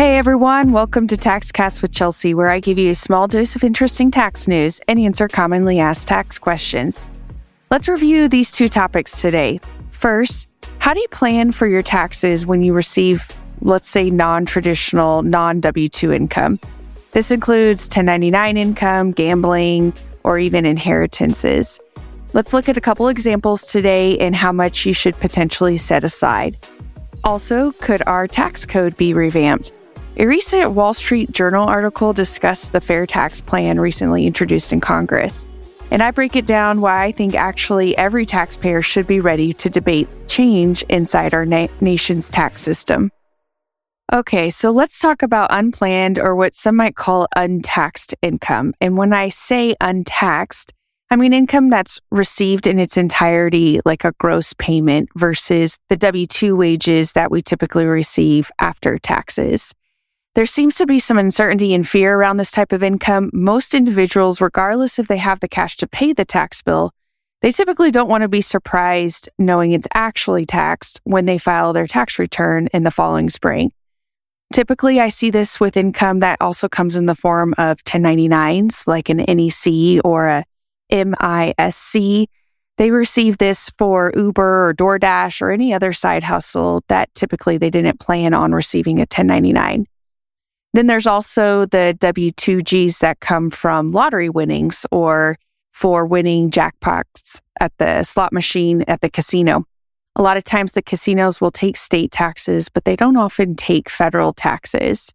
Hey everyone, welcome to TaxCast with Chelsea, where I give you a small dose of interesting tax news and answer commonly asked tax questions. Let's review these two topics today. First, how do you plan for your taxes when you receive, let's say, non traditional, non W 2 income? This includes 1099 income, gambling, or even inheritances. Let's look at a couple examples today and how much you should potentially set aside. Also, could our tax code be revamped? A recent Wall Street Journal article discussed the fair tax plan recently introduced in Congress. And I break it down why I think actually every taxpayer should be ready to debate change inside our na- nation's tax system. Okay, so let's talk about unplanned or what some might call untaxed income. And when I say untaxed, I mean income that's received in its entirety like a gross payment versus the W 2 wages that we typically receive after taxes. There seems to be some uncertainty and fear around this type of income. Most individuals, regardless if they have the cash to pay the tax bill, they typically don't want to be surprised knowing it's actually taxed when they file their tax return in the following spring. Typically, I see this with income that also comes in the form of 1099s, like an NEC or a MISC. They receive this for Uber or DoorDash or any other side hustle that typically they didn't plan on receiving a 1099. Then there's also the W 2Gs that come from lottery winnings or for winning jackpots at the slot machine at the casino. A lot of times the casinos will take state taxes, but they don't often take federal taxes.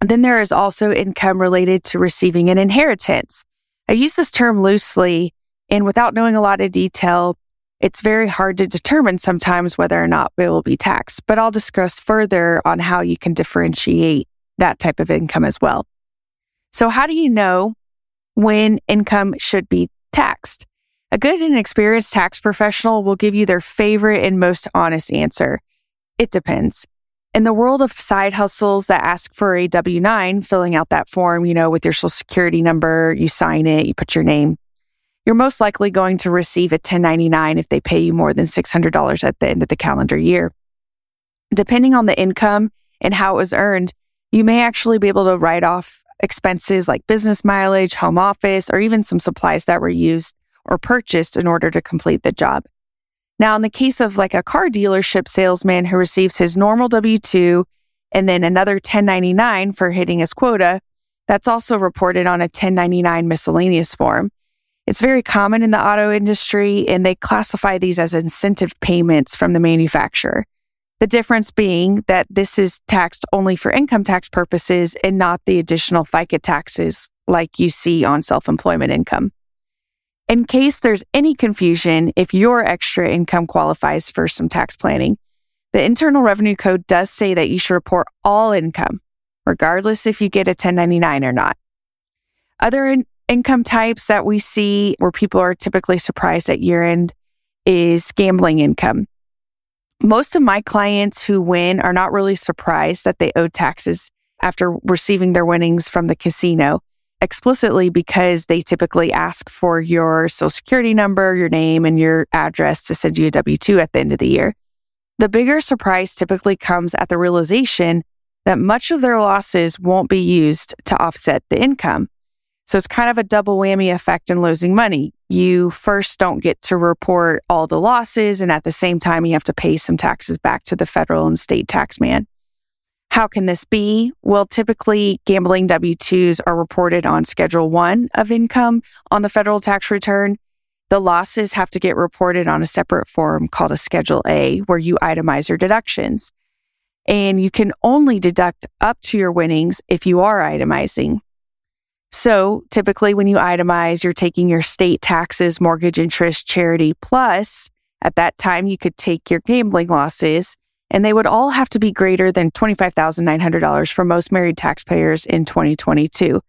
And then there is also income related to receiving an inheritance. I use this term loosely, and without knowing a lot of detail, it's very hard to determine sometimes whether or not it will be taxed. But I'll discuss further on how you can differentiate that type of income as well. So, how do you know when income should be taxed? A good and experienced tax professional will give you their favorite and most honest answer. It depends. In the world of side hustles that ask for a W 9, filling out that form, you know, with your social security number, you sign it, you put your name, you're most likely going to receive a 1099 if they pay you more than $600 at the end of the calendar year. Depending on the income and how it was earned, you may actually be able to write off expenses like business mileage, home office, or even some supplies that were used or purchased in order to complete the job. Now, in the case of like a car dealership salesman who receives his normal W 2 and then another 1099 for hitting his quota, that's also reported on a 1099 miscellaneous form. It's very common in the auto industry, and they classify these as incentive payments from the manufacturer. The difference being that this is taxed only for income tax purposes and not the additional FICA taxes like you see on self employment income. In case there's any confusion, if your extra income qualifies for some tax planning, the Internal Revenue Code does say that you should report all income, regardless if you get a 1099 or not. Other in- income types that we see where people are typically surprised at year end is gambling income. Most of my clients who win are not really surprised that they owe taxes after receiving their winnings from the casino explicitly because they typically ask for your social security number, your name, and your address to send you a W 2 at the end of the year. The bigger surprise typically comes at the realization that much of their losses won't be used to offset the income. So it's kind of a double whammy effect in losing money. You first don't get to report all the losses, and at the same time, you have to pay some taxes back to the federal and state taxman. How can this be? Well, typically gambling W 2s are reported on Schedule 1 of income on the federal tax return. The losses have to get reported on a separate form called a Schedule A, where you itemize your deductions. And you can only deduct up to your winnings if you are itemizing. So typically, when you itemize, you're taking your state taxes, mortgage interest, charity, plus at that time, you could take your gambling losses and they would all have to be greater than $25,900 for most married taxpayers in 2022.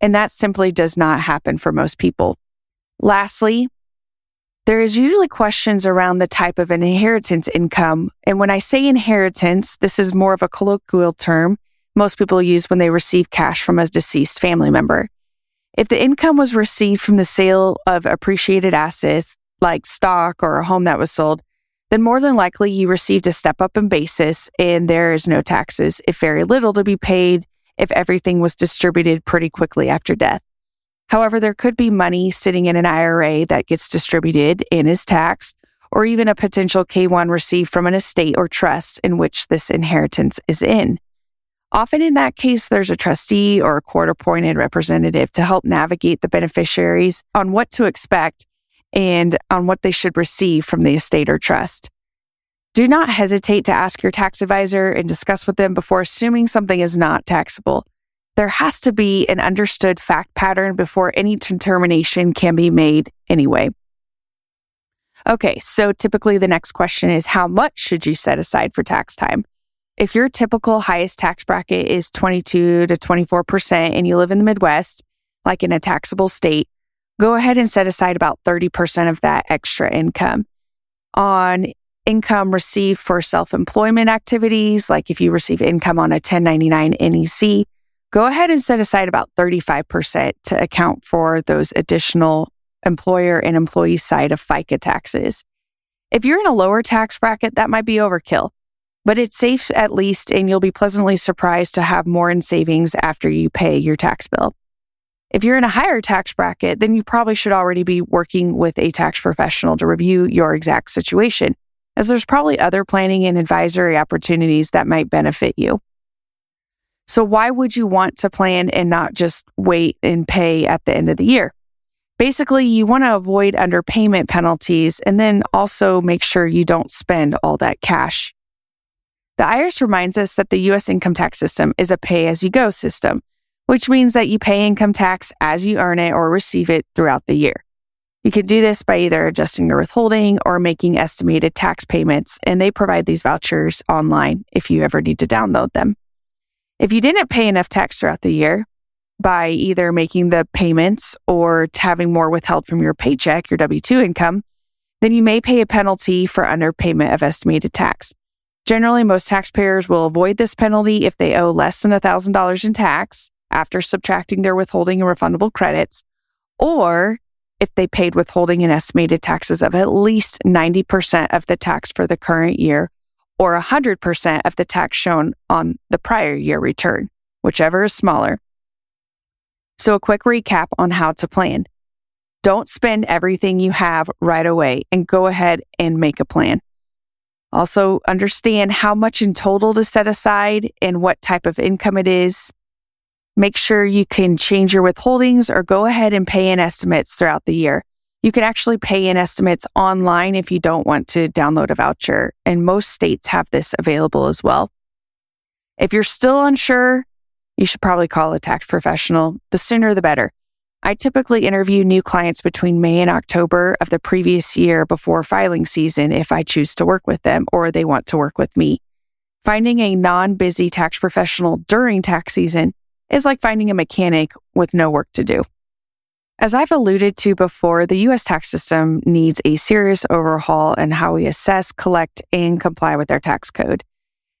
And that simply does not happen for most people. Lastly, there is usually questions around the type of an inheritance income. And when I say inheritance, this is more of a colloquial term most people use when they receive cash from a deceased family member. If the income was received from the sale of appreciated assets like stock or a home that was sold, then more than likely you received a step up in basis and there is no taxes, if very little to be paid, if everything was distributed pretty quickly after death. However, there could be money sitting in an IRA that gets distributed and is taxed, or even a potential K 1 received from an estate or trust in which this inheritance is in. Often in that case, there's a trustee or a court appointed representative to help navigate the beneficiaries on what to expect and on what they should receive from the estate or trust. Do not hesitate to ask your tax advisor and discuss with them before assuming something is not taxable. There has to be an understood fact pattern before any determination can be made anyway. Okay, so typically the next question is how much should you set aside for tax time? If your typical highest tax bracket is 22 to 24% and you live in the Midwest, like in a taxable state, go ahead and set aside about 30% of that extra income. On income received for self employment activities, like if you receive income on a 1099 NEC, go ahead and set aside about 35% to account for those additional employer and employee side of FICA taxes. If you're in a lower tax bracket, that might be overkill, but it's safe at least, and you'll be pleasantly surprised to have more in savings after you pay your tax bill. If you're in a higher tax bracket, then you probably should already be working with a tax professional to review your exact situation, as there's probably other planning and advisory opportunities that might benefit you. So, why would you want to plan and not just wait and pay at the end of the year? Basically, you want to avoid underpayment penalties and then also make sure you don't spend all that cash. The IRS reminds us that the US income tax system is a pay as you go system which means that you pay income tax as you earn it or receive it throughout the year. You can do this by either adjusting your withholding or making estimated tax payments, and they provide these vouchers online if you ever need to download them. If you didn't pay enough tax throughout the year by either making the payments or having more withheld from your paycheck, your W 2 income, then you may pay a penalty for underpayment of estimated tax. Generally, most taxpayers will avoid this penalty if they owe less than $1,000 in tax after subtracting their withholding and refundable credits, or if they paid withholding and estimated taxes of at least 90% of the tax for the current year or 100% of the tax shown on the prior year return, whichever is smaller. So, a quick recap on how to plan. Don't spend everything you have right away and go ahead and make a plan. Also, understand how much in total to set aside and what type of income it is. Make sure you can change your withholdings or go ahead and pay in estimates throughout the year. You can actually pay in estimates online if you don't want to download a voucher, and most states have this available as well. If you're still unsure, you should probably call a tax professional. The sooner the better. I typically interview new clients between May and October of the previous year before filing season if I choose to work with them or they want to work with me. Finding a non busy tax professional during tax season is like finding a mechanic with no work to do. As I've alluded to before, the US tax system needs a serious overhaul in how we assess, collect, and comply with our tax code.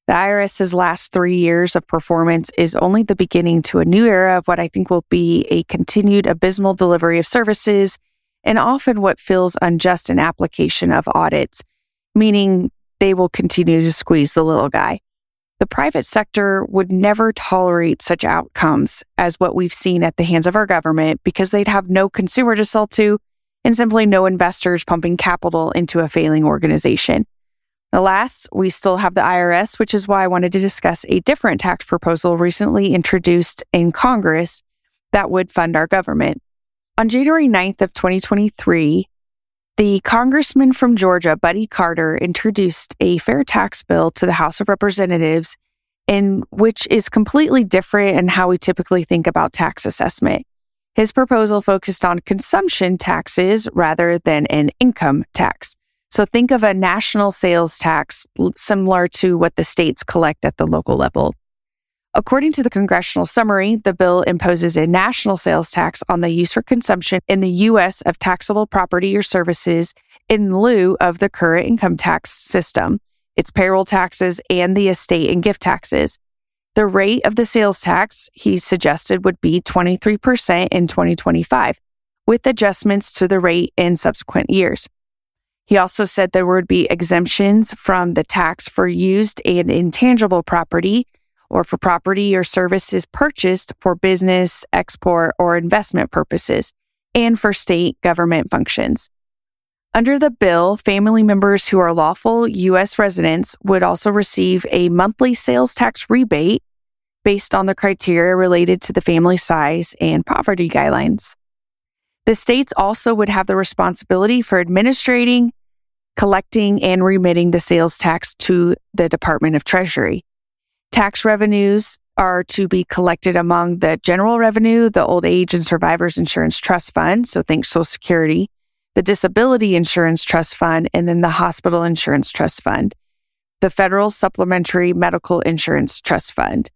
The IRS's last three years of performance is only the beginning to a new era of what I think will be a continued abysmal delivery of services and often what feels unjust in application of audits, meaning they will continue to squeeze the little guy. The private sector would never tolerate such outcomes as what we've seen at the hands of our government because they'd have no consumer to sell to and simply no investors pumping capital into a failing organization. Alas, we still have the IRS, which is why I wanted to discuss a different tax proposal recently introduced in Congress that would fund our government. On January 9th of 2023, the congressman from Georgia, Buddy Carter, introduced a fair tax bill to the House of Representatives, in which is completely different in how we typically think about tax assessment. His proposal focused on consumption taxes rather than an income tax. So think of a national sales tax similar to what the states collect at the local level. According to the congressional summary, the bill imposes a national sales tax on the use or consumption in the U.S. of taxable property or services in lieu of the current income tax system, its payroll taxes, and the estate and gift taxes. The rate of the sales tax, he suggested, would be 23% in 2025, with adjustments to the rate in subsequent years. He also said there would be exemptions from the tax for used and intangible property or for property or services purchased for business, export, or investment purposes, and for state government functions. Under the bill, family members who are lawful U.S. residents would also receive a monthly sales tax rebate based on the criteria related to the family size and poverty guidelines. The states also would have the responsibility for administrating, collecting, and remitting the sales tax to the Department of Treasury. Tax revenues are to be collected among the general revenue, the Old Age and Survivors Insurance Trust Fund, so think Social Security, the Disability Insurance Trust Fund, and then the Hospital Insurance Trust Fund, the Federal Supplementary Medical Insurance Trust Fund.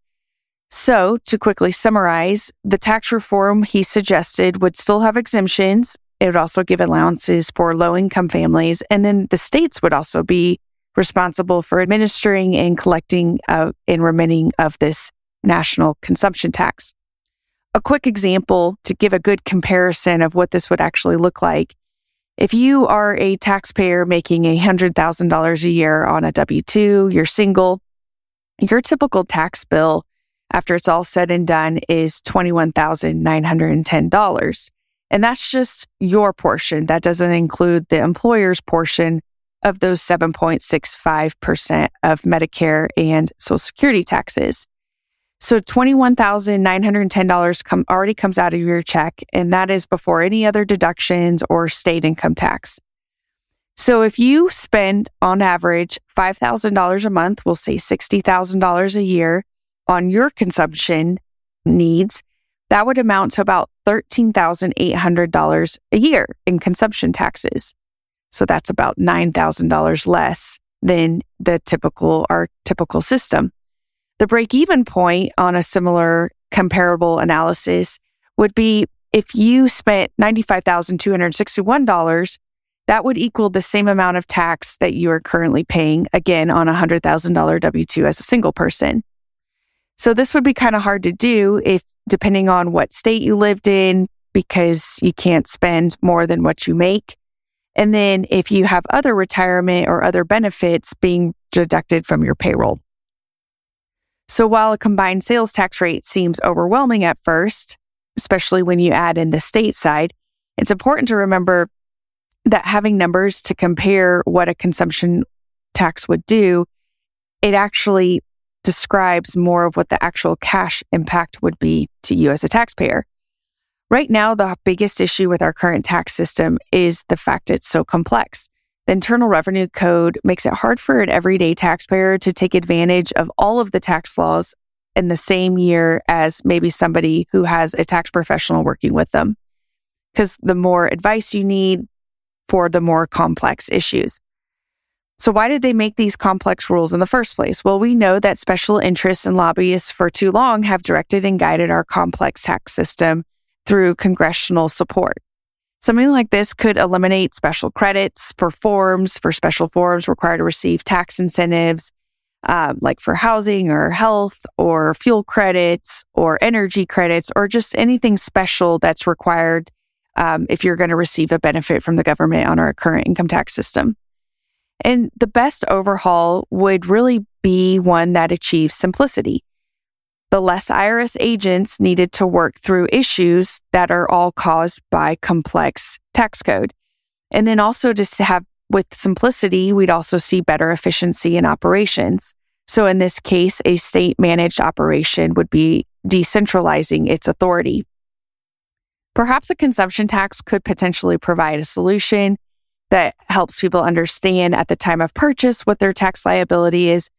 So, to quickly summarize, the tax reform he suggested would still have exemptions. It would also give allowances for low income families. And then the states would also be responsible for administering and collecting uh, and remitting of this national consumption tax. A quick example to give a good comparison of what this would actually look like. If you are a taxpayer making $100,000 a year on a W 2, you're single, your typical tax bill after it's all said and done is $21,910. And that's just your portion. That doesn't include the employer's portion of those 7.65% of Medicare and Social Security taxes. So $21,910 come, already comes out of your check, and that is before any other deductions or state income tax. So if you spend on average $5,000 a month, we'll say $60,000 a year on your consumption needs, that would amount to about $13,800 a year in consumption taxes. So that's about $9,000 less than the typical, our typical system. The break even point on a similar comparable analysis would be if you spent $95,261, that would equal the same amount of tax that you are currently paying again on a $100,000 W 2 as a single person. So this would be kind of hard to do if, depending on what state you lived in, because you can't spend more than what you make. And then if you have other retirement or other benefits being deducted from your payroll. So while a combined sales tax rate seems overwhelming at first, especially when you add in the state side, it's important to remember that having numbers to compare what a consumption tax would do, it actually describes more of what the actual cash impact would be to you as a taxpayer. Right now, the biggest issue with our current tax system is the fact it's so complex. The Internal Revenue Code makes it hard for an everyday taxpayer to take advantage of all of the tax laws in the same year as maybe somebody who has a tax professional working with them. Because the more advice you need for the more complex issues. So, why did they make these complex rules in the first place? Well, we know that special interests and lobbyists for too long have directed and guided our complex tax system through congressional support. Something like this could eliminate special credits for forms, for special forms required to receive tax incentives, um, like for housing or health or fuel credits or energy credits or just anything special that's required um, if you're going to receive a benefit from the government on our current income tax system. And the best overhaul would really be one that achieves simplicity the less IRS agents needed to work through issues that are all caused by complex tax code. And then also just to have with simplicity, we'd also see better efficiency in operations. So in this case, a state managed operation would be decentralizing its authority. Perhaps a consumption tax could potentially provide a solution that helps people understand at the time of purchase what their tax liability is,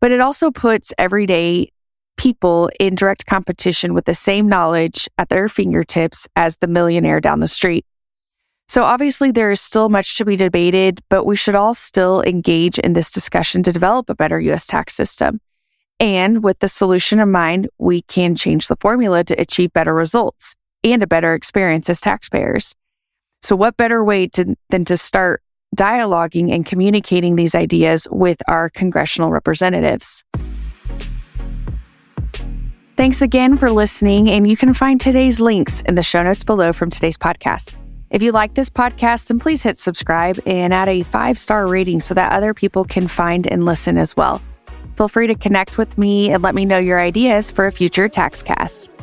but it also puts everyday people in direct competition with the same knowledge at their fingertips as the millionaire down the street. So obviously there is still much to be debated, but we should all still engage in this discussion to develop a better US tax system. And with the solution in mind, we can change the formula to achieve better results and a better experience as taxpayers. So what better way to, than to start dialoguing and communicating these ideas with our congressional representatives? Thanks again for listening, and you can find today's links in the show notes below from today's podcast. If you like this podcast, then please hit subscribe and add a five star rating so that other people can find and listen as well. Feel free to connect with me and let me know your ideas for a future TaxCast.